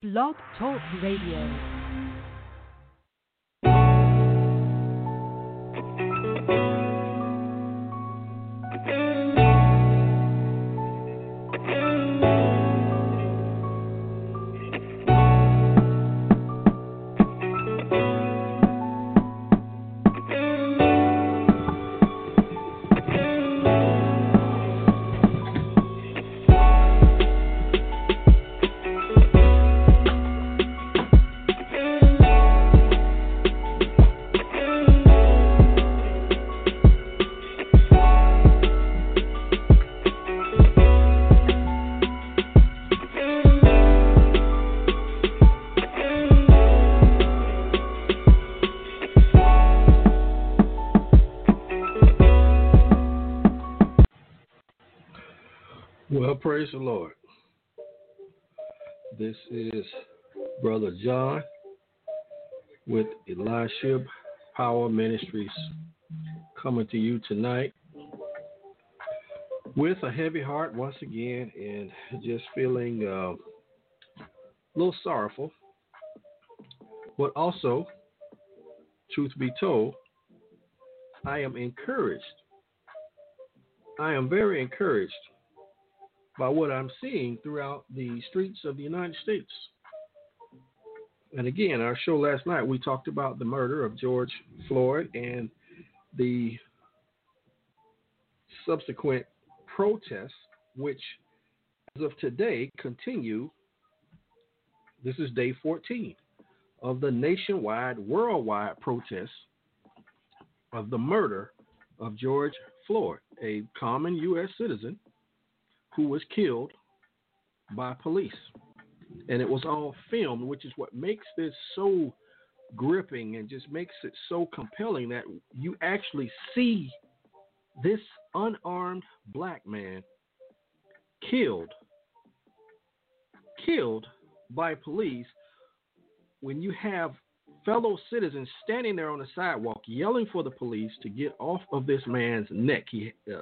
Blog Talk Radio. Praise the Lord. This is Brother Jon with Eliashib Power Ministries coming to you tonight with a heavy heart once again and just feeling uh, a little sorrowful. But also, truth be told, I am encouraged. I am very encouraged by what I'm seeing throughout the streets of the United States. And again, our show last night, we talked about the murder of George Floyd and the subsequent protests, which, as of today, continue. This is day 14 of the nationwide, worldwide protests of the murder of George Floyd, a common U.S. citizen who was killed by police. And it was all filmed, which is what makes this so gripping and just makes it so compelling that you actually see this unarmed black man killed killed by police when you have fellow citizens standing there on the sidewalk yelling for the police to get off of this man's neck. He uh,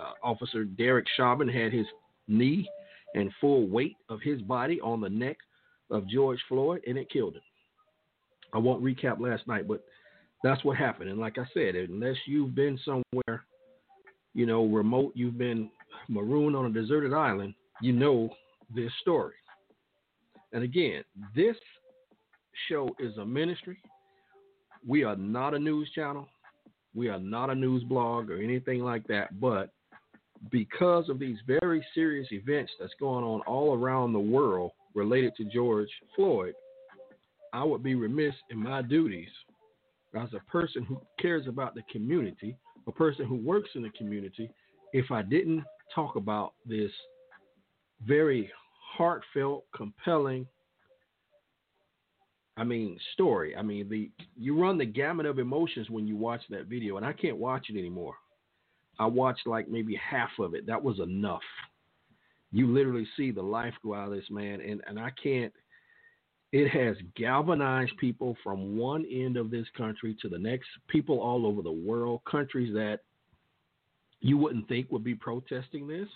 uh, Officer Derek Chauvin had his knee and full weight of his body on the neck of George Floyd, and it killed him. I won't recap last night, but that's what happened. And like I said, unless you've been somewhere, you know, remote, you've been marooned on a deserted island, you know this story. And again, this show is a ministry. We are not a news channel. We are not a news blog or anything like that, but because of these very serious events that's going on all around the world related to George Floyd, I would be remiss in my duties as a person who cares about the community, a person who works in the community, if I didn't talk about this very heartfelt, compelling, I mean, story. I mean, the you run the gamut of emotions when you watch that video, and I can't watch it anymore. I watched like maybe half of it. That was enough. You literally see the life go out of this man, and, and I can't. It has galvanized people from one end of this country to the next, people all over the world, countries that you wouldn't think would be protesting this.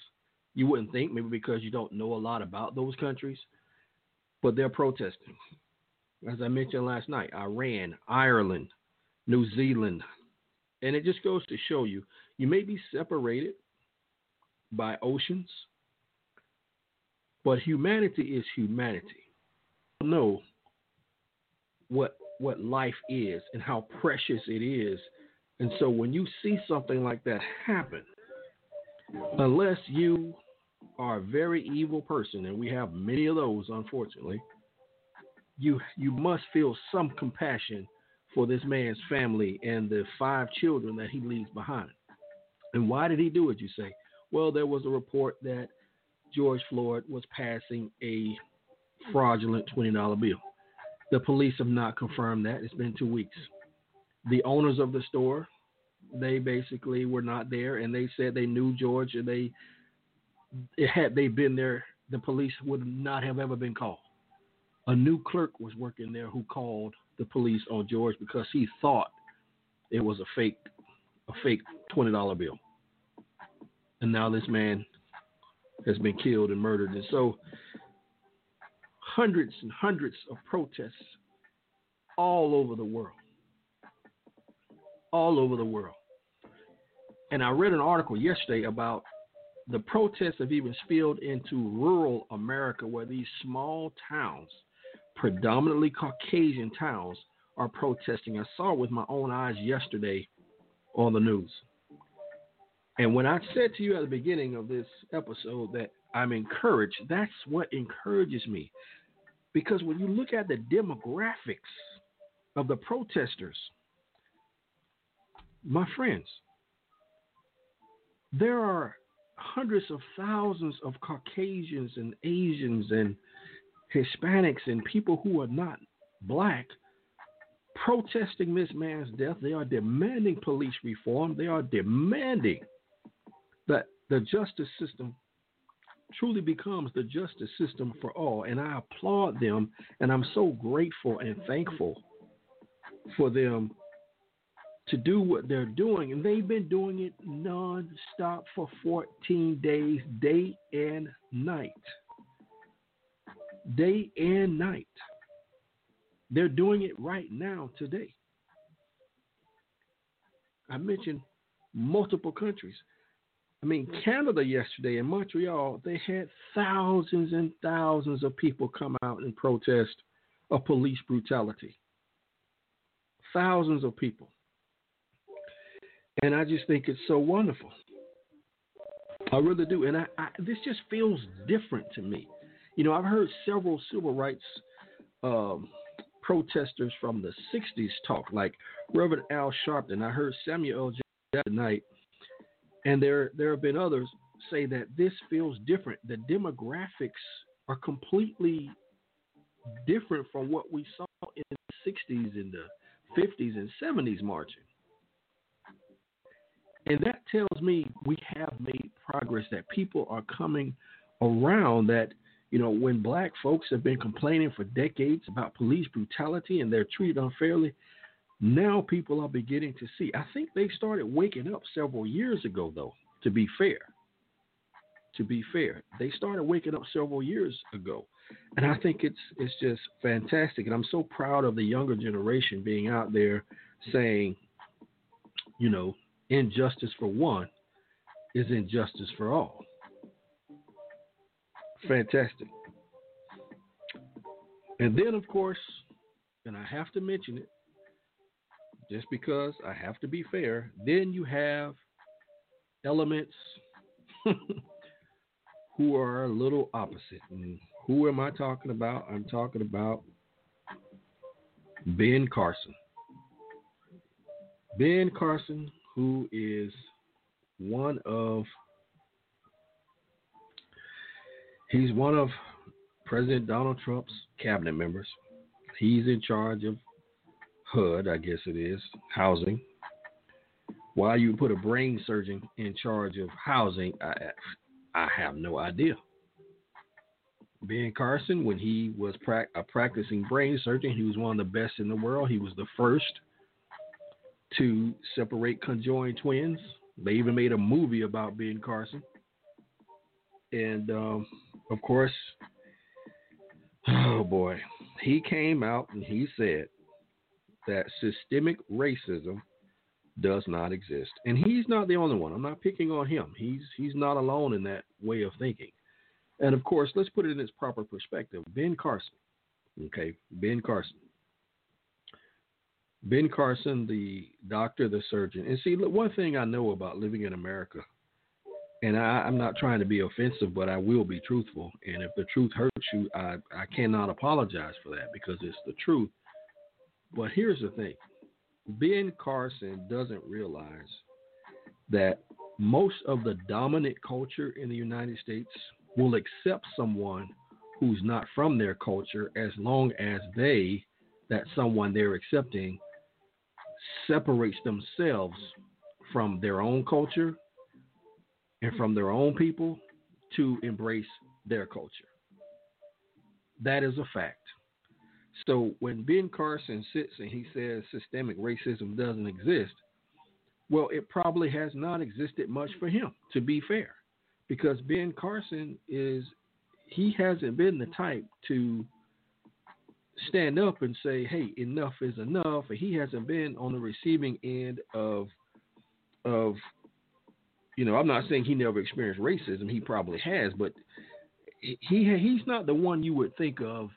You wouldn't think, maybe because you don't know a lot about those countries, but they're protesting. As I mentioned last night, Iran, Ireland, New Zealand, and it just goes to show you you may be separated by oceans, but humanity is humanity. Know what what life is and how precious it is. And so when you see something like that happen, unless you are a very evil person, and we have many of those unfortunately, you you must feel some compassion for this man's family and the five children that he leaves behind. And why did he do it, you say? Well, there was a report that George Floyd was passing a fraudulent $20 bill. The police have not confirmed that. It's been two weeks. The owners of the store, they basically were not there, and they said they knew George, and they had they been there, the police would not have ever been called. A new clerk was working there who called the police on George because he thought it was a fake a fake twenty dollar bill. And now this man has been killed and murdered. And so hundreds and hundreds of protests all over the world. All over the world. And I read an article yesterday about the protests have even spilled into rural America where these small towns, predominantly Caucasian towns, are protesting. I saw it with my own eyes yesterday on the news. And when I said to you at the beginning of this episode that I'm encouraged, that's what encourages me. Because when you look at the demographics of the protesters, my friends, there are hundreds of thousands of Caucasians and Asians and Hispanics and people who are not black protesting this man's death. They are demanding police reform. They are demanding that the justice system truly becomes the justice system for all. And I applaud them, and I'm so grateful and thankful for them to do what they're doing. And they've been doing it nonstop for 14 days, day and night. Day and night. They're doing it right now, today. I mentioned multiple countries. I mean, Canada yesterday in Montreal, they had thousands and thousands of people come out and protest of police brutality. Thousands of people. And I just think it's so wonderful. I really do. And I, I, this just feels different to me. You know, I've heard several civil rights um, protesters from the 60s talk, like Reverend Al Sharpton. I heard Samuel L. Jackson tonight and there there have been others say that this feels different. The demographics are completely different from what we saw in the 60s and the 50s and 70s marching. And that tells me we have made progress, that people are coming around that, you know, when black folks have been complaining for decades about police brutality and they're treated unfairly, now people are beginning to see. I think they started waking up several years ago, though, to be fair. To be fair, they started waking up several years ago. And I think it's it's just fantastic. And I'm so proud of the younger generation being out there saying, you know, injustice for one is injustice for all. Fantastic. And then, of course, and I have to mention it, just because I have to be fair, then you have elements who are a little opposite. And who am I talking about? I'm talking about Ben Carson. Ben Carson, who is one of he's one of President Donald Trump's cabinet members. He's in charge of HUD, I guess it is, housing. Why you put a brain surgeon in charge of housing, I, I have no idea. Ben Carson, when he was pra- a practicing brain surgeon, he was one of the best in the world. He was the first to separate conjoined twins. They even made a movie about Ben Carson. And um, of course, oh boy, he came out and he said that systemic racism does not exist. And he's not the only one. I'm not picking on him. He's he's not alone in that way of thinking. And of course, let's put it in its proper perspective. Ben Carson. Okay, Ben Carson. Ben Carson, the doctor, the surgeon. And see, one thing I know about living in America, and I, am not trying to be offensive, but I will be truthful. And if the truth hurts you, I, I cannot apologize for that because it's the truth. But here's the thing Ben Carson doesn't realize that most of the dominant culture in the United States will accept someone who's not from their culture as long as they, that someone they're accepting, separates themselves from their own culture and from their own people to embrace their culture. That is a fact. So when Ben Carson sits and he says systemic racism doesn't exist, well, it probably has not existed much for him, to be fair, because Ben Carson is he hasn't been the type to stand up and say, "Hey, enough is enough." He hasn't been on the receiving end of of you know, I'm not saying he never experienced racism. He probably has, but he he's not the one you would think of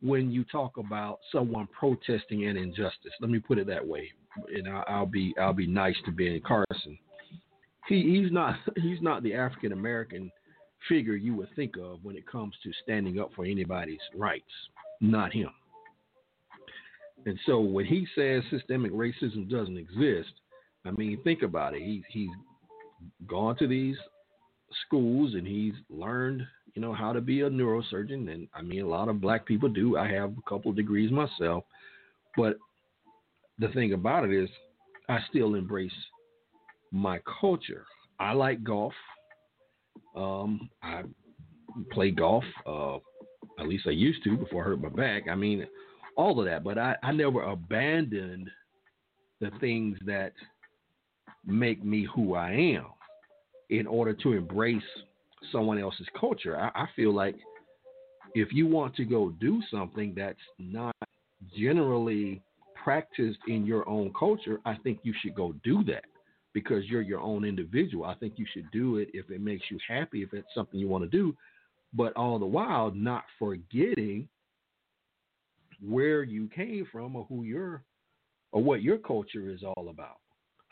when you talk about someone protesting an injustice. Let me put it that way, and I'll be I'll be nice to Ben Carson. He he's not he's not the African American figure you would think of when it comes to standing up for anybody's rights. Not him. And so when he says systemic racism doesn't exist, I mean think about it. He he's gone to these schools and he's learned you know, how to be a neurosurgeon. And I mean, a lot of black people do. I have a couple degrees myself. But the thing about it is, I still embrace my culture. I like golf. Um, I play golf. Uh, at least I used to before I hurt my back. I mean, all of that. But I, I never abandoned the things that make me who I am in order to embrace someone else's culture. I, I feel like if you want to go do something that's not generally practiced in your own culture, I think you should go do that because you're your own individual. I think you should do it if it makes you happy, if it's something you want to do, but all the while not forgetting where you came from or who you're or what your culture is all about.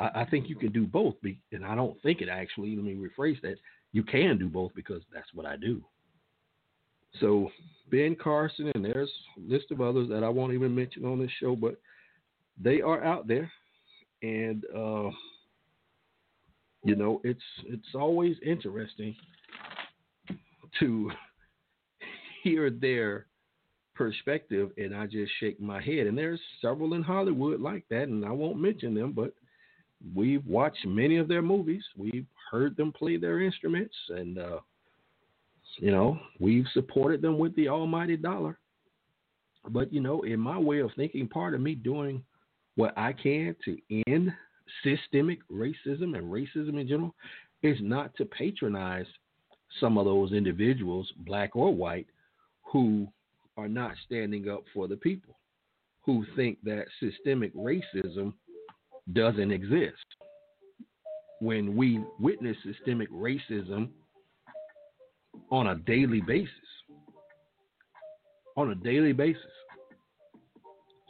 I, think you can do both, and I don't think it actually. Let me rephrase that you can do both because that's what I do. So Ben Carson and there's a list of others that I won't even mention on this show, but they are out there, and uh, you know it's it's always interesting to hear their perspective, and I just shake my head. And there's several in Hollywood like that, and I won't mention them, but we've watched many of their movies. We've heard them play their instruments, and uh, you know we've supported them with the almighty dollar. But you know, in my way of thinking, part of me doing what I can to end systemic racism and racism in general is not to patronize some of those individuals, black or white, who are not standing up for the people, who think that systemic racism doesn't exist when we witness systemic racism on a daily basis. On a daily basis.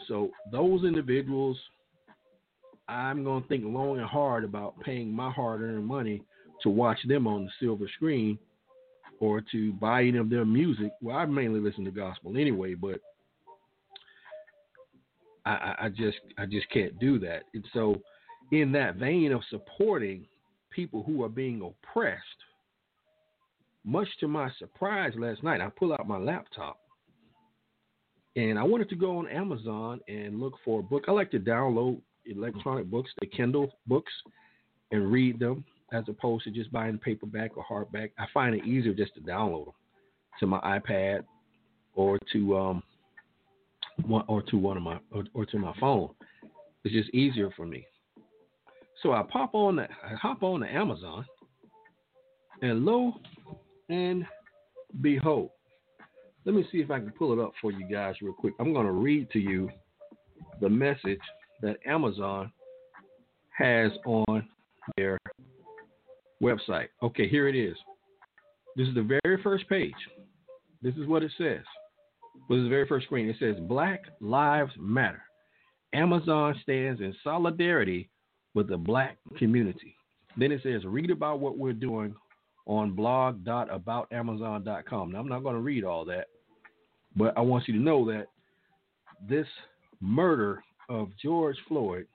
So, those individuals, I'm going to think long and hard about paying my hard earned money to watch them on the silver screen or to buy any of their music. Well, I mainly listen to gospel anyway, but I, I just I just can't do that. And so in that vein of supporting people who are being oppressed, much to my surprise last night, I pull out my laptop and I wanted to go on Amazon and look for a book. I like to download electronic books, the Kindle books, and read them as opposed to just buying paperback or hardback. I find it easier just to download them to my iPad or to um or to one of my or, or to my phone. It's just easier for me. So I pop on the I hop on the Amazon, and lo and behold, let me see if I can pull it up for you guys real quick. I'm going to read to you the message that Amazon has on their website. Okay, here it is. This is the very first page. This is what it says. Is the very first screen. It says Black Lives Matter. Amazon stands in solidarity with the black community. Then it says, read about what we're doing on blog.aboutamazon.com. Now, I'm not going to read all that, but I want you to know that this murder of George Floyd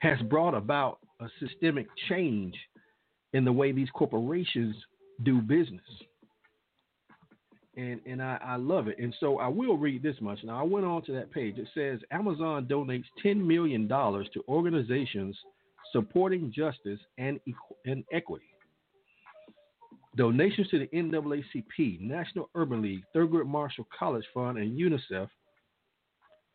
has brought about a systemic change in the way these corporations do business and and I, I love it. And so I will read this much. Now I went on to that page. It says Amazon donates ten million dollars to organizations supporting justice and and equity. Donations to the NAACP, National Urban League, Thurgood Marshall College Fund, and UNICEF,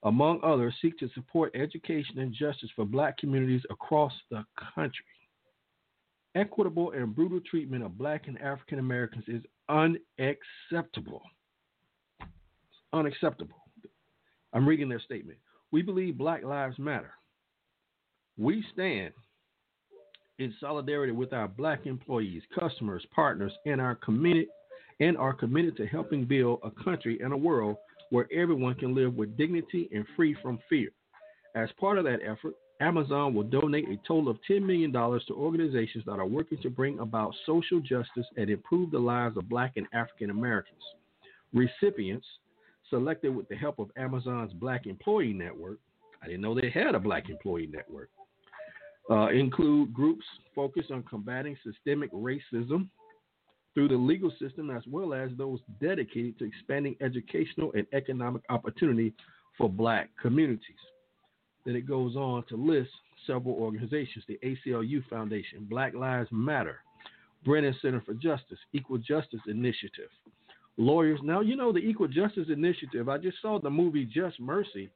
among others, seek to support education and justice for black communities across the country. Equitable and brutal treatment of black and African Americans is unacceptable. unacceptable. I'm reading their statement. We believe Black Lives Matter. We stand in solidarity with our black employees, customers, partners, and our committed and are committed to helping build a country and a world where everyone can live with dignity and free from fear. As part of that effort, Amazon will donate a total of $10 million to organizations that are working to bring about social justice and improve the lives of Black and African Americans. Recipients, selected with the help of Amazon's Black Employee Network, I didn't know they had a Black Employee Network, uh, include groups focused on combating systemic racism through the legal system, as well as those dedicated to expanding educational and economic opportunity for Black communities. Then it goes on to list several organizations the ACLU Foundation, Black Lives Matter, Brennan Center for Justice, Equal Justice Initiative, lawyers. Now, you know the Equal Justice Initiative. I just saw the movie Just Mercy.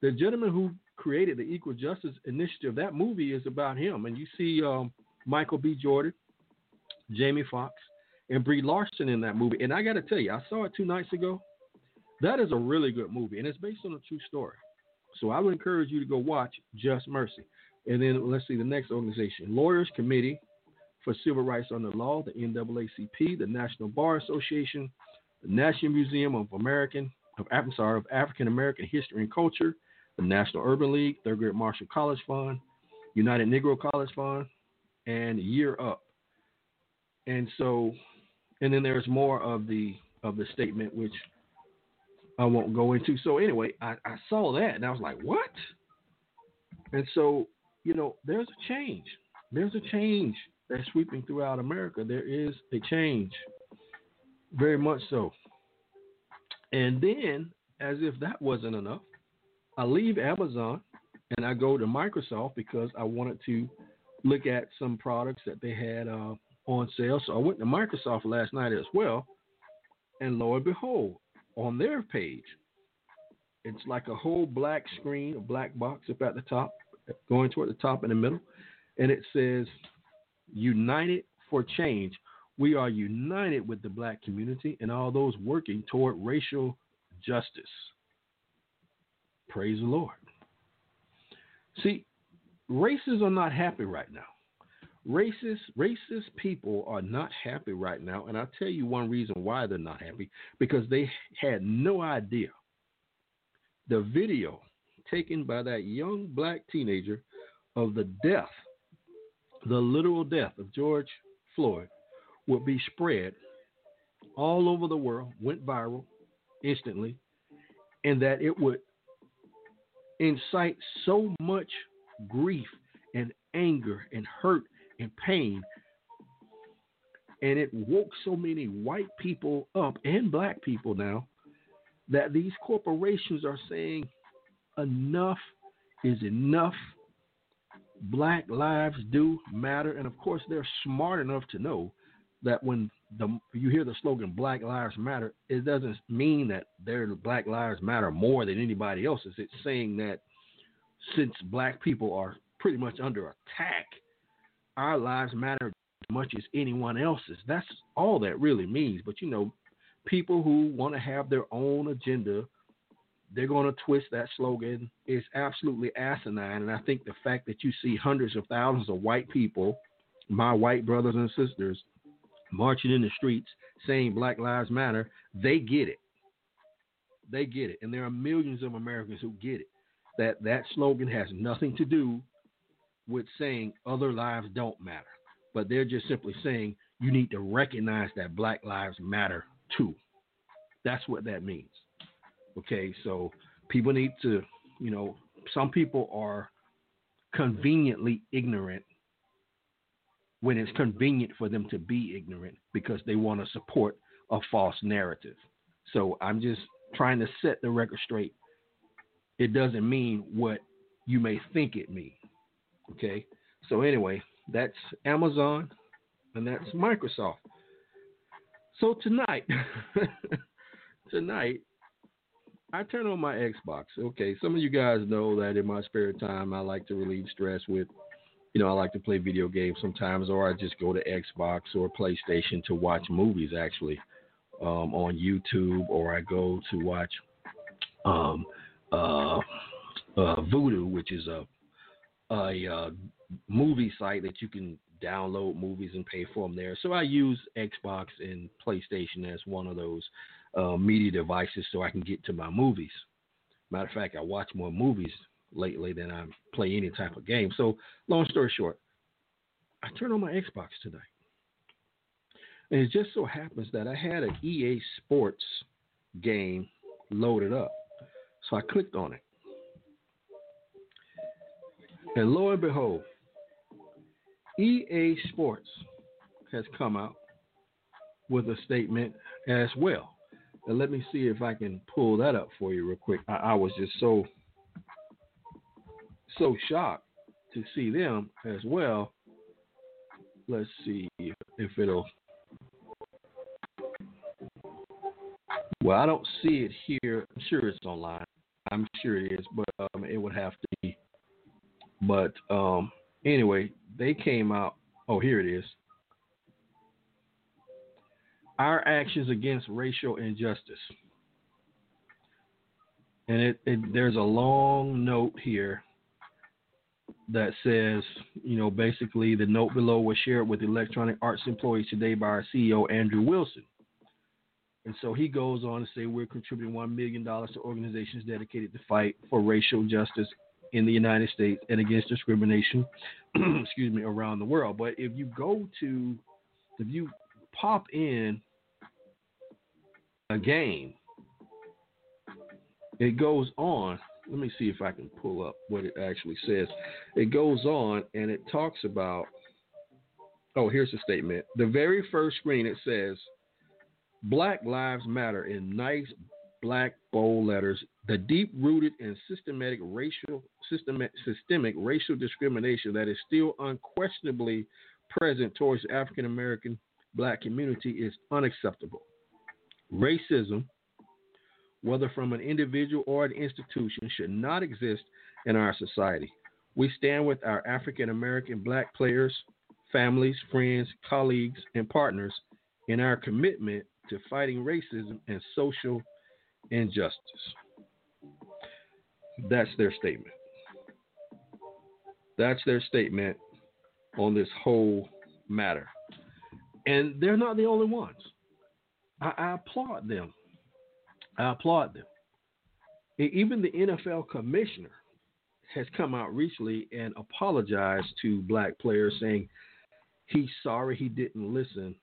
The gentleman who created the Equal Justice Initiative, that movie is about him. And you see um, Michael B. Jordan, Jamie Foxx, and Brie Larson in that movie. And I got to tell you, I saw it two nights ago. That is a really good movie, and it's based on a true story. So I would encourage you to go watch Just Mercy. And then let's see the next organization Lawyers Committee for Civil Rights Under Law, the NAACP, the National Bar Association, the National Museum of American of I'm sorry, of African American History and Culture, the National Urban League, Thurgood Marshall College Fund, United Negro College Fund, and Year Up. And so, and then there's more of the of the statement which I won't go into. So anyway, I, I saw that and I was like, what? And so, you know, there's a change. There's a change that's sweeping throughout America. There is a change, very much so. And then, as if that wasn't enough, I leave Amazon and I go to Microsoft because I wanted to look at some products that they had uh, on sale. So I went to Microsoft last night as well, and lo and behold, on their page. It's like a whole black screen, a black box up at the top, going toward the top in the middle, and it says United for Change. We are united with the black community and all those working toward racial justice. Praise the Lord. See, races are not happy right now. Racist, racist people are not happy right now, and I'll tell you one reason why they're not happy because they had no idea. The video taken by that young black teenager of the death, the literal death of George Floyd, would be spread all over the world, went viral instantly, and that it would incite so much grief and anger and hurt and pain. And it woke so many white people up and black people now that these corporations are saying enough is enough. Black lives do matter. And of course, they're smart enough to know that when the, you hear the slogan Black Lives Matter, it doesn't mean that their Black Lives Matter more than anybody else's. It's saying that since black people are pretty much under attack our lives matter as much as anyone else's. That's all that really means. But you know, people who want to have their own agenda, they're going to twist that slogan. It's absolutely asinine. And I think the fact that you see hundreds of thousands of white people, my white brothers and sisters, marching in the streets saying Black Lives Matter, they get it. They get it. And there are millions of Americans who get it. That that slogan has nothing to do with saying other lives don't matter, but they're just simply saying you need to recognize that black lives matter too. That's what that means. Okay, so people need to, you know, some people are conveniently ignorant when it's convenient for them to be ignorant because they want to support a false narrative. So I'm just trying to set the record straight. It doesn't mean what you may think it means. Okay. So anyway, that's Amazon and that's Microsoft. So tonight, tonight, I turn on my Xbox. Okay, some of you guys know that in my spare time, I like to relieve stress with, you know, I like to play video games sometimes, or I just go to Xbox or PlayStation to watch movies. Actually, um, on YouTube or I go to watch um, uh, uh, Vudu, which is a, a, uh, movie site that you can download movies and pay for them there. So I use Xbox and PlayStation as one of those uh, media devices so I can get to my movies. Matter of fact, I watch more movies lately than I play any type of game. So, long story short, I turned on my Xbox tonight. And it just so happens that I had an EA Sports game loaded up. So I clicked on it. And lo and behold, EA Sports has come out with a statement as well. And let me see if I can pull that up for you real quick. I, I was just so so shocked to see them as well. Let's see if it'll. Well, I don't see it here. I'm sure it's online. I'm sure it is, but um, it would have to. But um, anyway, they came out. Oh, here it is. Our actions against racial injustice. And it, it, there's a long note here that says, you know, basically the note below was shared with Electronic Arts employees today by our CEO, Andrew Wilson. And so he goes on to say, we're contributing $1 million to organizations dedicated to fight for racial justice in the United States and against discrimination, excuse me, around the world. But if you go to, if you pop in a game, it goes on. Let me see if I can pull up what it actually says. It goes on and it talks about. Oh, here's the statement. The very first screen it says, Black Lives Matter in nice black bold letters the deep rooted and systematic racial systemic, systemic racial discrimination that is still unquestionably present towards the African American black community is unacceptable. Racism, whether from an individual or an institution, should not exist in our society. We stand with our African American black players, families, friends, colleagues, and partners in our commitment to fighting racism and social injustice. That's their statement. That's their statement on this whole matter. And they're not the only ones. I, I applaud them. I applaud them. Even the NFL commissioner has come out recently and apologized to black players, saying he's sorry he didn't listen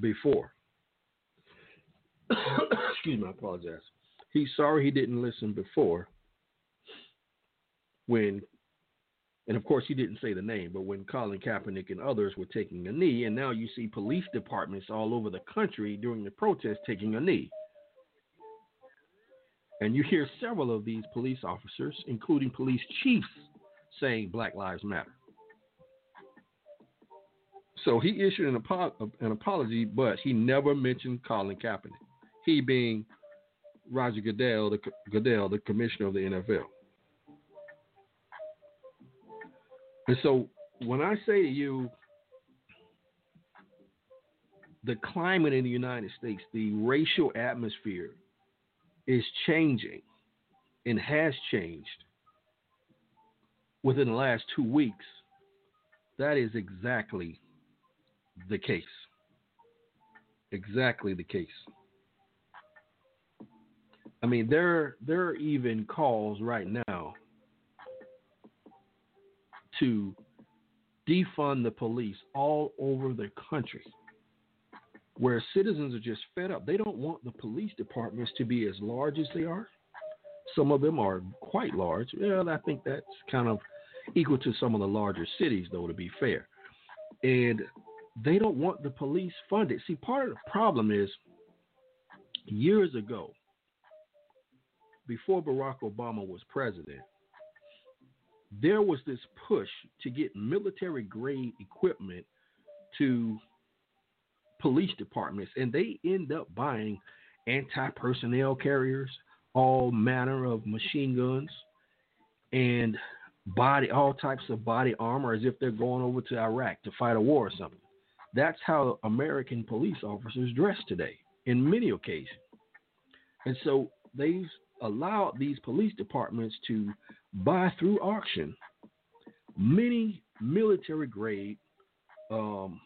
before. Excuse me, I apologize. He's sorry he didn't listen before when, and of course he didn't say the name, but when Colin Kaepernick and others were taking a knee, and now you see police departments all over the country during the protest taking a knee. And you hear several of these police officers, including police chiefs, saying Black Lives Matter. So he issued an, apo- an apology, but he never mentioned Colin Kaepernick. He being Roger Goodell, the Goodell, the commissioner of the NFL. And so when I say to you, the climate in the United States, the racial atmosphere is changing and has changed within the last two weeks. That is exactly the case. Exactly the case. I mean, there there are even calls right now to defund the police all over the country where citizens are just fed up. They don't want the police departments to be as large as they are. Some of them are quite large. Well, I think that's kind of equal to some of the larger cities, though, to be fair. And they don't want the police funded. See, part of the problem is years ago, before Barack Obama was president, there was this push to get military grade equipment to police departments, and they end up buying anti personnel carriers, all manner of machine guns, and body all types of body armor as if they're going over to Iraq to fight a war or something. That's how American police officers dress today. in many occasions. And so they've allowed these police departments to buy through auction many military grade um,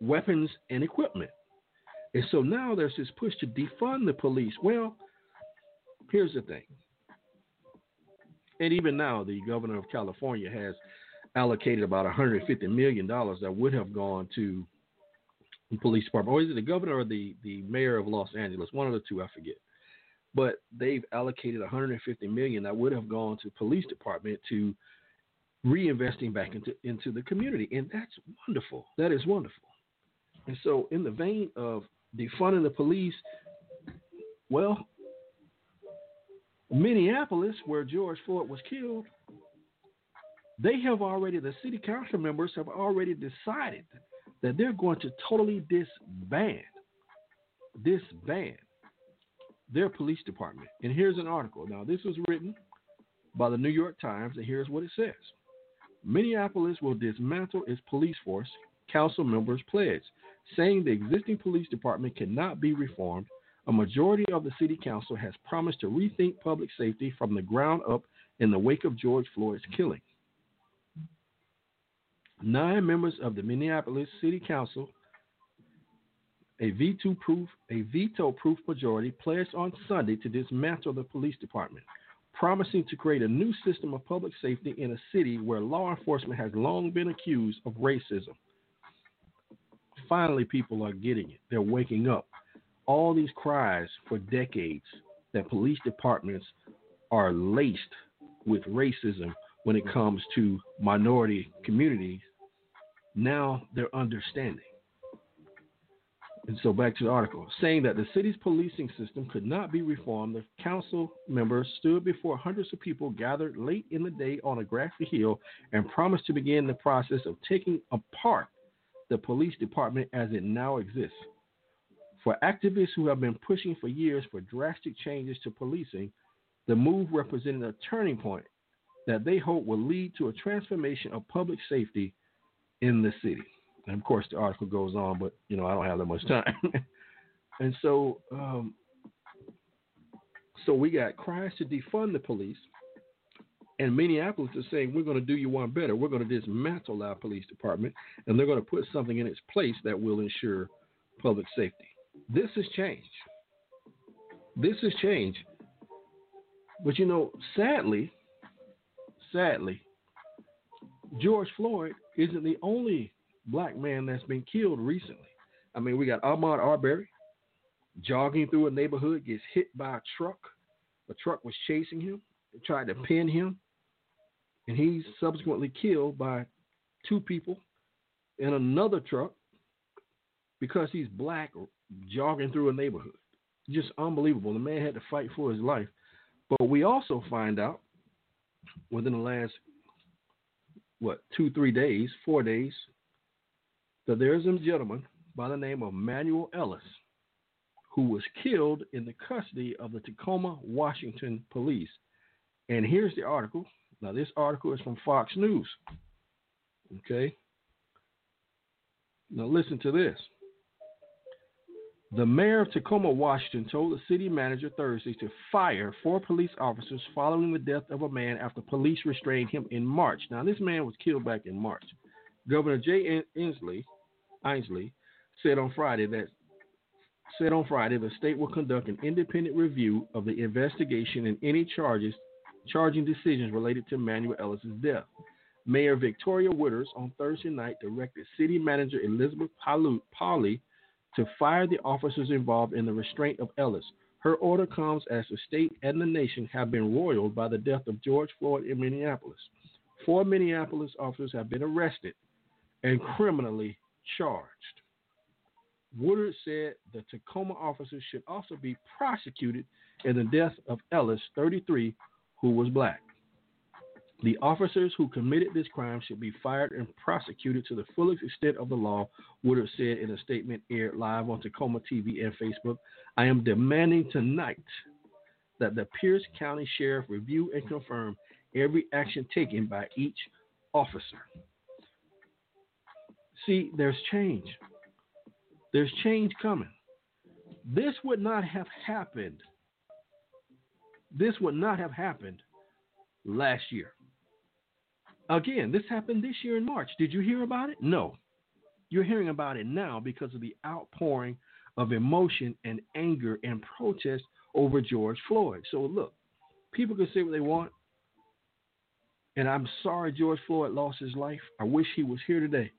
weapons and equipment. And so now there's this push to defund the police. Well, here's the thing. And even now, the governor of California has allocated about $150 million that would have gone to the police department. Or is it the governor or the, the mayor of Los Angeles? One of the two, I forget. But they've allocated 150 million that would have gone to police department to reinvesting back into into the community, and that's wonderful. That is wonderful. And so, in the vein of defunding the police, well, Minneapolis, where George Floyd was killed, they have already, the city council members have already decided that they're going to totally disband, disband their police department. And here's an article. Now, this was written by the New York Times, and here's what it says Minneapolis will dismantle its police force, council members pledge, saying the existing police department cannot be reformed. A majority of the city council has promised to rethink public safety from the ground up in the wake of George Floyd's killing. Nine members of the Minneapolis City Council, a veto-proof a veto-proof majority, pledged on Sunday to dismantle the police department, promising to create a new system of public safety in a city where law enforcement has long been accused of racism. Finally, people are getting it. They're waking up. All these cries for decades that police departments are laced with racism when it comes to minority communities, now they're understanding. And so back to the article, saying that the city's policing system could not be reformed, the council members stood before hundreds of people gathered late in the day on a grassy hill and promised to begin the process of taking apart the police department as it now exists. For activists who have been pushing for years for drastic changes to policing, the move represented a turning point that they hope will lead to a transformation of public safety in the city. And of course, the article goes on, but you know I don't have that much time. and so, um, so we got cries to defund the police, and Minneapolis is saying we're going to do you one better. We're going to dismantle our police department, and they're going to put something in its place that will ensure public safety. This has changed. This has changed. But you know, sadly, sadly, George Floyd isn't the only black man that's been killed recently. I mean, we got Ahmaud Arbery jogging through a neighborhood, gets hit by a truck. A truck was chasing him, tried to pin him, and he's subsequently killed by two people in another truck because he's black jogging through a neighborhood. Just unbelievable. The man had to fight for his life. But we also find out within the last what two, three days, four days, that there's a gentleman by the name of Manuel Ellis who was killed in the custody of the Tacoma, Washington police. And here's the article. Now, this article is from Fox News. Okay. Now, listen to this. The mayor of Tacoma, Washington, told the city manager Thursday to fire four police officers following the death of a man after police restrained him in March. Now, this man was killed back in March. Governor Jay Inslee, Inslee said on Friday that said on Friday the state will conduct an independent review of the investigation and any charges charging decisions related to Manuel Ellis's death. Mayor Victoria Woodards on Thursday night directed City Manager Elizabeth Pauli to fire the officers involved in the restraint of Ellis. Her order comes as the state and the nation have been roiled by the death of George Floyd in Minneapolis. Four Minneapolis officers have been arrested and criminally charged. Woodard said the Tacoma officers should also be prosecuted in the death of Ellis, 33, who was black. The officers who committed this crime should be fired and prosecuted to the fullest extent of the law, Woodard said in a statement aired live on Tacoma TV and Facebook. I am demanding tonight that the Pierce County Sheriff review and confirm every action taken by each officer. See, there's change. There's change coming. This would not have happened. This would not have happened last year. Again, this happened this year in March. Did you hear about it? No. You're hearing about it now because of the outpouring of emotion and anger and protest over George Floyd. So, look, people can say what they want. And I'm sorry George Floyd lost his life. I wish he was here today.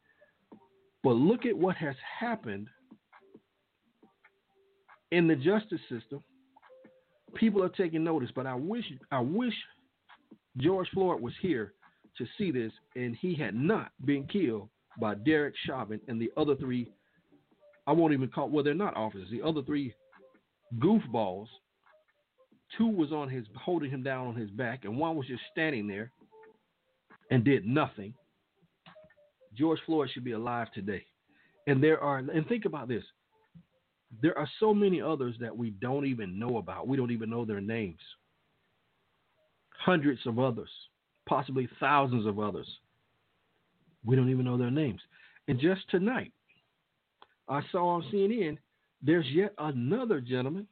But look at what has happened in the justice system. People are taking notice, but I wish I wish George Floyd was here to see this and he had not been killed by Derek Chauvin and the other three I won't even call well they're not officers, the other three goofballs. Two was on his holding him down on his back and one was just standing there and did nothing. George Floyd should be alive today. And there are, and think about this there are so many others that we don't even know about. We don't even know their names. Hundreds of others, possibly thousands of others. We don't even know their names. And just tonight, I saw on CNN there's yet another gentleman.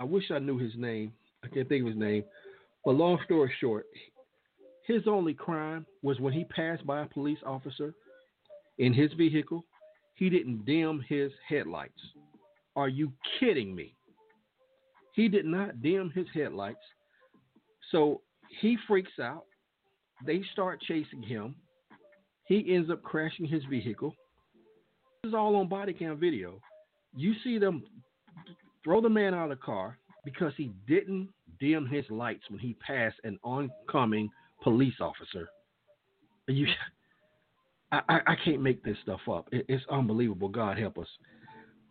I wish I knew his name. I can't think of his name. But long story short, his only crime was when he passed by a police officer in his vehicle, he didn't dim his headlights. Are you kidding me? He did not dim his headlights. So he freaks out. They start chasing him. He ends up crashing his vehicle. This is all on body cam video. You see them throw the man out of the car because he didn't dim his lights when he passed an oncoming police officer. You, I, I can't make this stuff up. It, it's unbelievable. God help us.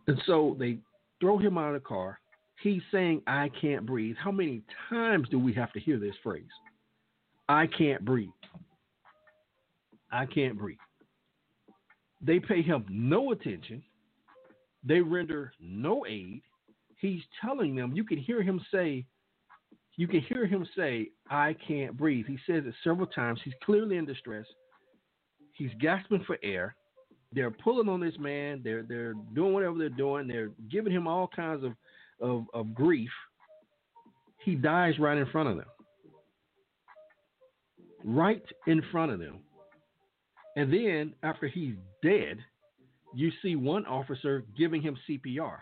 And so they throw him out of the car. He's saying, I can't breathe. How many times do we have to hear this phrase? I can't breathe. I can't breathe. They pay him no attention. They render no aid. He's telling them, you can hear him say, you can hear him say, I can't breathe. He says it several times. He's clearly in distress. He's gasping for air. They're pulling on this man. They're they're doing whatever they're doing. They're giving him all kinds of, of, of grief. He dies right in front of them. Right in front of them. And then after he's dead, you see one officer giving him CPR.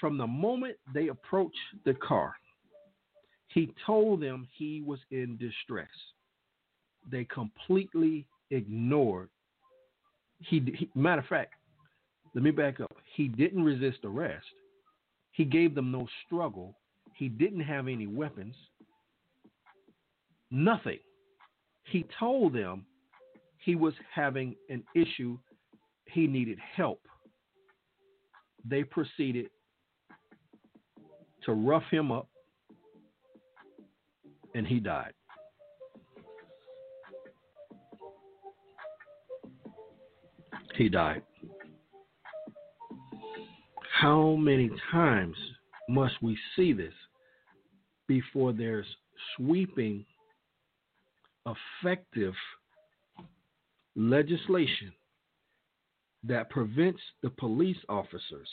From the moment they approach the car, he told them he was in distress. They completely ignored. He, he, matter of fact, let me back up. He didn't resist arrest. He gave them no struggle. He didn't have any weapons. Nothing. He told them he was having an issue. He needed help. They proceeded to rough him up and he died. He died. How many times must we see this before there's sweeping, effective legislation that prevents the police officers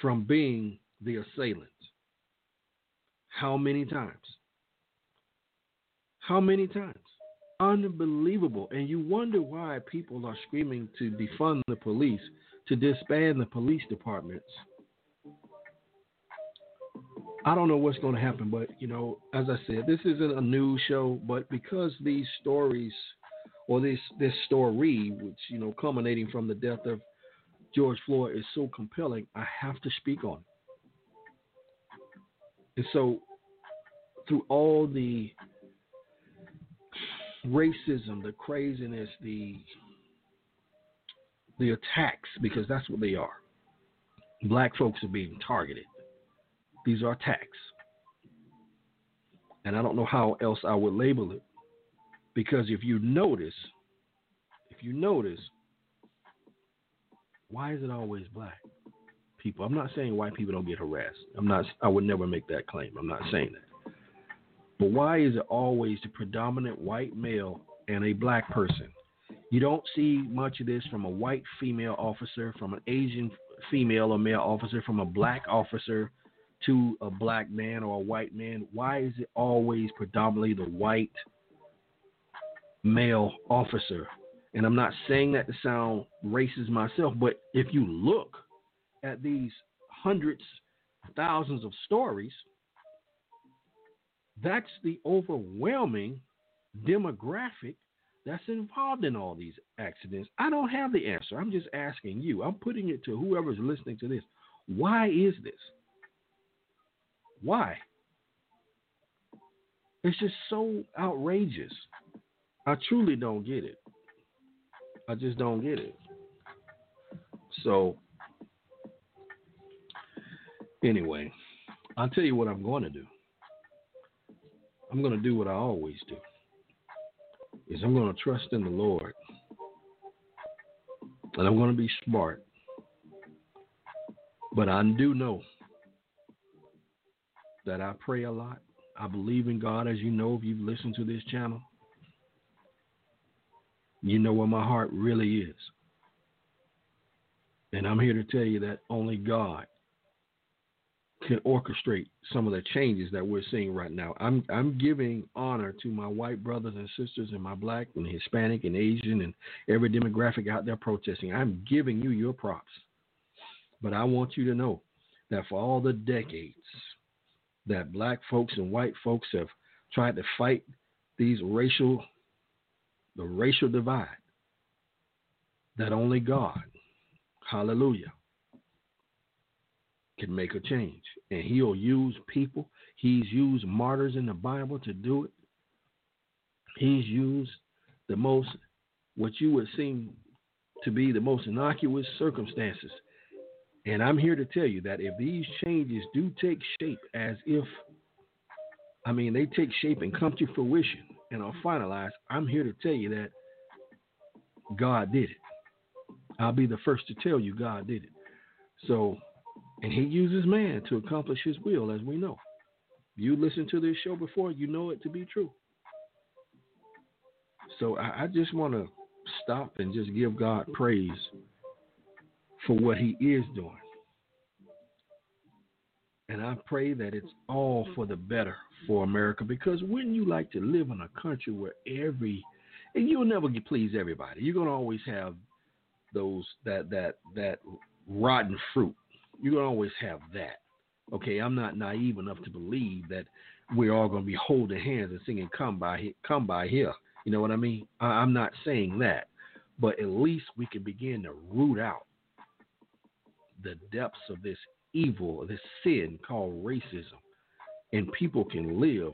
from being the assailant? How many times? How many times? Unbelievable. And you wonder why people are screaming to defund the police, to disband the police departments. I don't know what's going to happen, but you know, as I said, this isn't a news show, but because these stories or this this story, which you know, culminating from the death of George Floyd, is so compelling, I have to speak on it. And so, through all the racism, the craziness, the the attacks, because that's what they are. Black folks are being targeted. These are attacks. And I don't know how else I would label it. Because if you notice, if you notice, why is it always black people? I'm not saying white people don't get harassed. I'm not I would never make that claim. I'm not saying that. But why is it always the predominant white male and a black person? You don't see much of this from a white female officer, from an Asian female or male officer, from a black officer to a black man or a white man, why is it always predominantly the white male officer? And I'm not saying that to sound racist myself, but if you look at these hundreds, thousands of stories, that's the overwhelming demographic that's involved in all these accidents. I don't have the answer. I'm just asking you. I'm putting it to whoever's listening to this. Why is this? Why? It's just so outrageous. I truly don't get it. I just don't get it. So, anyway, I'll tell you what I'm going to do. I'm going to do what I always do is I'm going to trust in the Lord. And I'm going to be smart. But I do know that I pray a lot. I believe in God, as you know, if you've listened to this channel. You know where my heart really is. And I'm here to tell you that only God can orchestrate some of the changes that we're seeing right now. I'm I'm giving honor to my white brothers and sisters and my black and Hispanic and Asian and every demographic out there protesting. I'm giving you your props. But I want you to know that for all the decades that black folks and white folks have tried to fight these racial the racial divide that only God hallelujah can make a change. And he'll use people. He's used martyrs in the Bible to do it. He's used the most, what you would seem to be the most innocuous circumstances. And I'm here to tell you that if these changes do take shape as if, I mean, they take shape and come to fruition and are finalized, I'm here to tell you that God did it. I'll be the first to tell you God did it. So and he uses man to accomplish his will, as we know. You listened to this show before, you know it to be true. So I, I just want to stop and just give God praise for what he is doing. And I pray that it's all for the better for America because wouldn't you like to live in a country where every and you'll never please everybody. You're gonna always have those that that that rotten fruit going to always have that. Okay, I'm not naive enough to believe that we're all going to be holding hands and singing "Come by, come by here." You know what I mean? I'm not saying that, but at least we can begin to root out the depths of this evil, this sin called racism, and people can live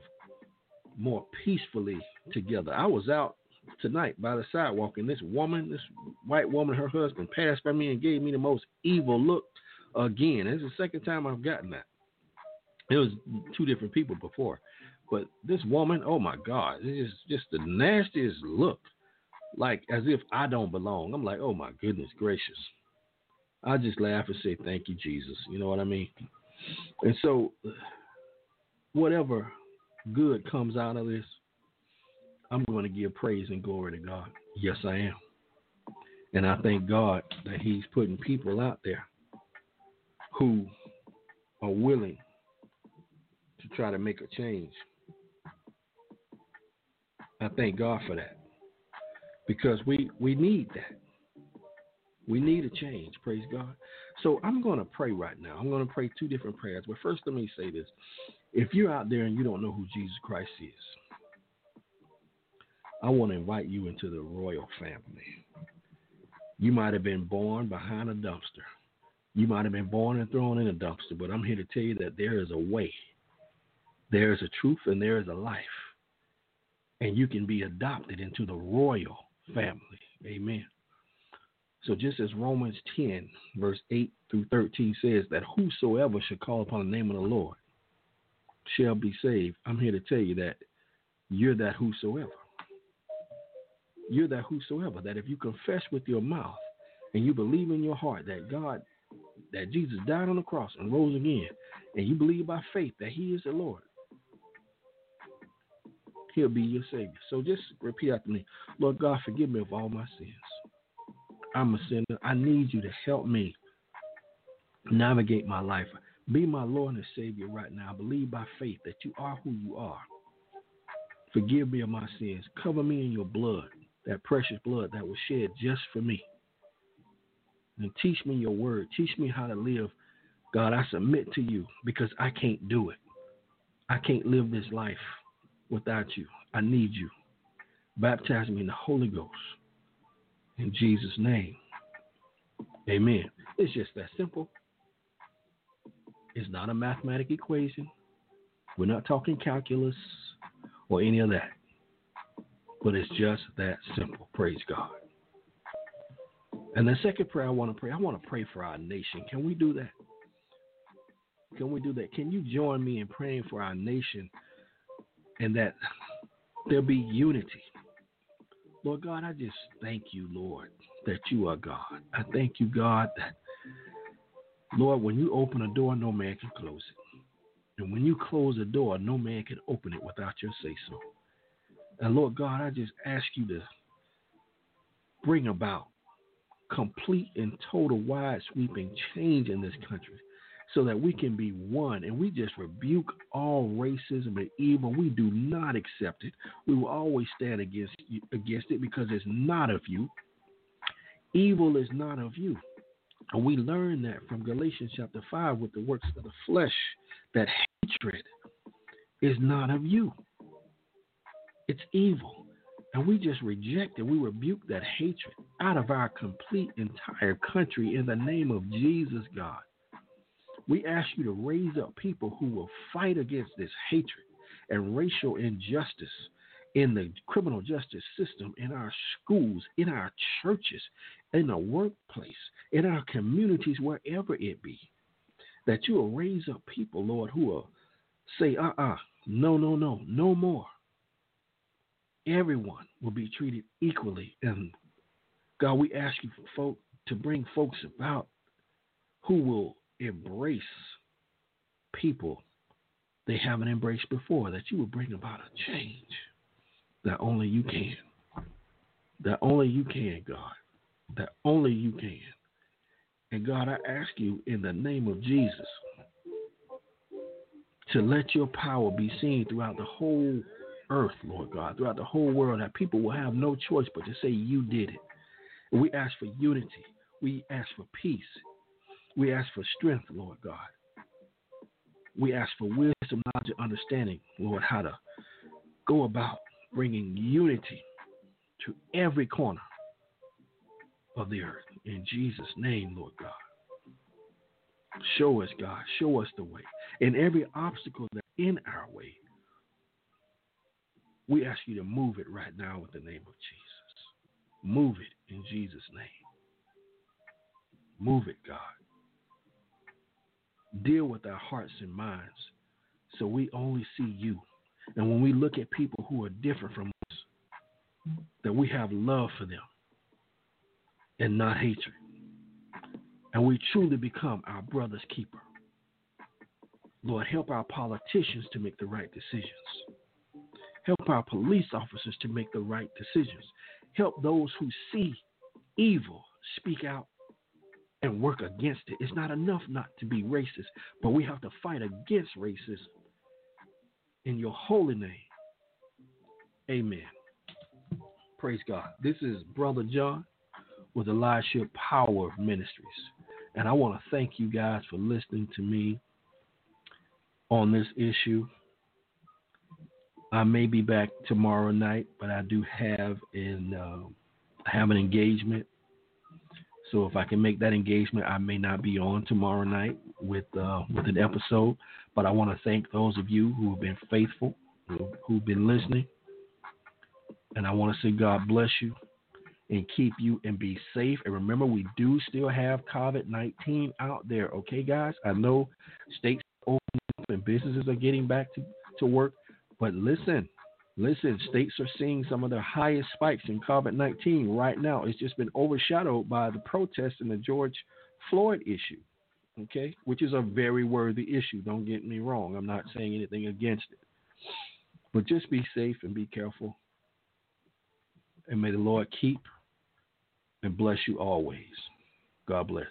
more peacefully together. I was out tonight by the sidewalk, and this woman, this white woman, her husband passed by me and gave me the most evil look again. It's the second time I've gotten that. It was two different people before, but this woman, oh my God, it's just just the nastiest look, like as if I don't belong. I'm like, oh my goodness gracious. I just laugh and say, thank you, Jesus. You know what I mean? And so, whatever good comes out of this, I'm going to give praise and glory to God. Yes, I am. And I thank God that He's putting people out there who are willing to try to make a change. I thank God for that because we, we need that. We need a change, praise God. So I'm going to pray right now. I'm going to pray two different prayers. But first, let me say this. If you're out there and you don't know who Jesus Christ is, I want to invite you into the royal family. You might have been born behind a dumpster. You might have been born and thrown in a dumpster, but I'm here to tell you that there is a way, there is a truth, and there is a life. And you can be adopted into the royal family. Amen. So, just as Romans 10, verse 8 through 13 says that whosoever shall call upon the name of the Lord shall be saved, I'm here to tell you that you're that whosoever. You're that whosoever. That if you confess with your mouth and you believe in your heart that God that Jesus died on the cross and rose again, and you believe by faith that He is the Lord, He'll be your Savior. So just repeat after me Lord God, forgive me of all my sins. I'm a sinner. I need you to help me navigate my life. Be my Lord and Savior right now. I believe by faith that you are who you are. Forgive me of my sins. Cover me in your blood, that precious blood that was shed just for me. And teach me your word. Teach me how to live. God, I submit to you because I can't do it. I can't live this life without you. I need you. Baptize me in the Holy Ghost. In Jesus' name. Amen. It's just that simple. It's not a mathematical equation. We're not talking calculus or any of that. But it's just that simple. Praise God. And the second prayer I want to pray, I want to pray for our nation. Can we do that? Can we do that? Can you join me in praying for our nation and that there be unity? Lord God, I just thank you, Lord, that you are God. I thank you, God, that, Lord, when you open a door, no man can close it. And when you close a door, no man can open it without your say so. And Lord God, I just ask you to bring about complete and total wide sweeping change in this country so that we can be one and we just rebuke all racism and evil. We do not accept it. We will always stand against against it because it's not of you. Evil is not of you. And we learn that from Galatians chapter 5 with the works of the flesh that hatred is not of you. It's evil. And we just reject it. We rebuke that hatred out of our complete entire country in the name of Jesus, God. We ask you to raise up people who will fight against this hatred and racial injustice in the criminal justice system, in our schools, in our churches, in the workplace, in our communities, wherever it be. That you will raise up people, Lord, who will say, uh uh-uh, uh, no, no, no, no more. Everyone will be treated equally. And God, we ask you for folk to bring folks about who will embrace people they haven't embraced before, that you will bring about a change that only you can. That only you can, God. That only you can. And God, I ask you in the name of Jesus to let your power be seen throughout the whole earth, Lord God, throughout the whole world, that people will have no choice but to say you did it. And we ask for unity. We ask for peace. We ask for strength, Lord God. We ask for wisdom, knowledge, and understanding, Lord, how to go about bringing unity to every corner of the earth. In Jesus' name, Lord God. Show us, God. Show us the way. In every obstacle that's in our way, we ask you to move it right now with the name of Jesus. Move it in Jesus' name. Move it, God. Deal with our hearts and minds so we only see you. And when we look at people who are different from us, that we have love for them and not hatred. And we truly become our brother's keeper. Lord, help our politicians to make the right decisions. Help our police officers to make the right decisions. Help those who see evil speak out and work against it. It's not enough not to be racist, but we have to fight against racism in your holy name. Amen. Praise God. This is Brother Jon with Eliashib Power Ministries. And I want to thank you guys for listening to me on this issue. I may be back tomorrow night, but I do have an uh, have an engagement. So if I can make that engagement, I may not be on tomorrow night with uh, with an episode. But I want to thank those of you who have been faithful, who've been listening, and I want to say God bless you and keep you and be safe. And remember, we do still have COVID 19 out there, okay, guys? I know states opening up and businesses are getting back to, to work, but listen, listen, states are seeing some of their highest spikes in COVID 19 right now. It's just been overshadowed by the protests and the George Floyd issue, okay, which is a very worthy issue. Don't get me wrong. I'm not saying anything against it. But just be safe and be careful. And may the Lord keep and bless you always. God bless.